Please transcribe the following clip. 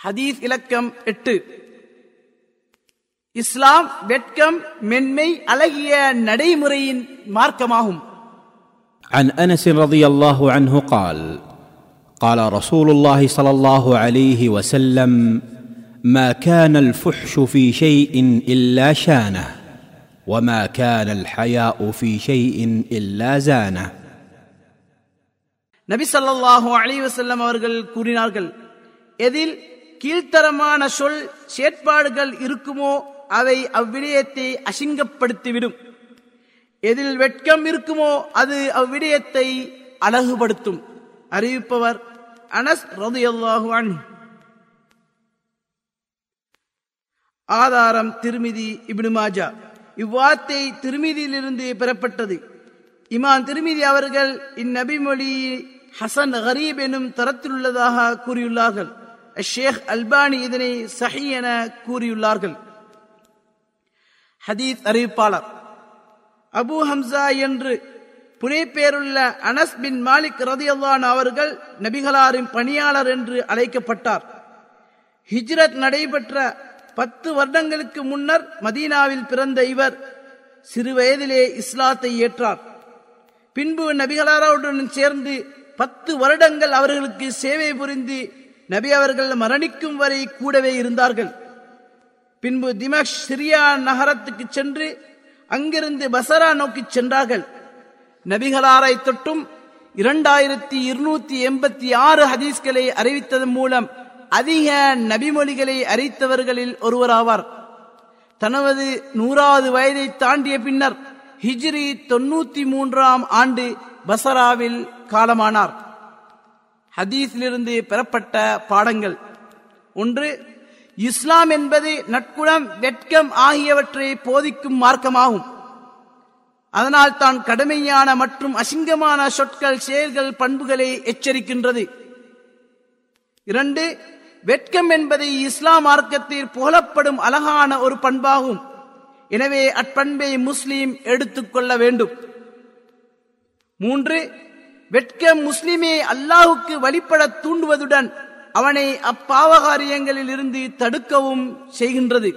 ஹதீஸ் இலக்கம் எட்டு இஸ்லாம் வெட்கம் மென்மை அழகிய நடைமுறையின் மார்க்கமாகும் عن انس رضي الله عنه قال قال رسول الله صلى الله عليه وسلم ما كان الفحش في شيء الا شانه وما كان الحياء في شيء الا زانه நபி ஸல்லல்லாஹு அலைஹி வஸல்லம் அவர்கள் கூறினார்கள் எதில் கீழ்த்தரமான சொல் செயற்பாடுகள் இருக்குமோ அவை அவ்விடயத்தை அசிங்கப்படுத்திவிடும். எதில் வெட்கம் இருக்குமோ அது அவ்விடயத்தை அழகுபடுத்தும். அறிவிப்பவர் அனஸ் ரது அன்ஹு. ஆதாரம் திருமிதி இபினுமாஜா இவ்வார்த்தை திருமிதியிலிருந்து பெறப்பட்டது. இமான் திருமிதி அவர்கள் இந்நபிமொழி ஹசன் ஹரீப் எனும் தரத்தில் உள்ளதாக கூறியுள்ளார்கள். ஷேக் அல்பானி இதனை சஹி என கூறியுள்ளார்கள். ஹதீஸ் அறிவிப்பாளர். அபு ஹம்சா என்று புனைப்பேருள்ள அனஸ் பின் மாலிக் ரதியல்லான் அவர்கள் நபிகளாரின் பணியாளர் என்று அழைக்கப்பட்டார். ஹிஜ்ரத் நடைபெற்ற பத்து வருடங்களுக்கு முன்னர் மதீனாவில் பிறந்த இவர் சிறு வயதிலே இஸ்லாத்தை ஏற்றார். பின்பு நபிகளாருடன் சேர்ந்து பத்து வருடங்கள் அவர்களுக்கு சேவை புரிந்து நபி அவர்கள் மரணிக்கும் வரை கூடவே இருந்தார்கள். பின்பு திமஷ் சிரியா நகரத்துக்கு சென்று அங்கிருந்து பசரா நோக்கி சென்றார்கள். நபிகளாரை தொட்டும் இரண்டாயிரத்தி இருநூத்தி எண்பத்தி ஆறு ஹதீஸ்களை அறிவித்ததன் மூலம் அதிக நபிமொழிகளை அறிவித்தவர்களில் ஒருவராவார். தனது நூறாவது வயதை தாண்டிய பின்னர் ஹிஜ்ரி தொன்னூத்தி மூன்றாம் ஆண்டு பசராவில் காலமானார். ஹதீஸிலிருந்து பெறப்பட்ட பாடங்கள். ஒன்று இஸ்லாம் என்பது நட்குணம் வெட்கம் ஆகியவற்றை போதிக்கும் மார்க்கமாகும். அதனால் தான் கடுமையான மற்றும் அசிங்கமான சொற்கள் செயல்கள் பண்புகளை எச்சரிக்கின்றது. இரண்டு வெட்கம் என்பது இஸ்லாம் மார்க்கத்தில் புகழப்படும் அழகான ஒரு பண்பாகும். எனவே அற்பண்பை முஸ்லீம் எடுத்துக்கொள்ள வேண்டும். மூன்று வெட்கம் முஸ்லிமே அல்லாஹுக்கு வழிபட தூண்டுவதுடன் அவனை அப்பாவகாரியங்களில் இருந்து தடுக்கவும் செய்கின்றது.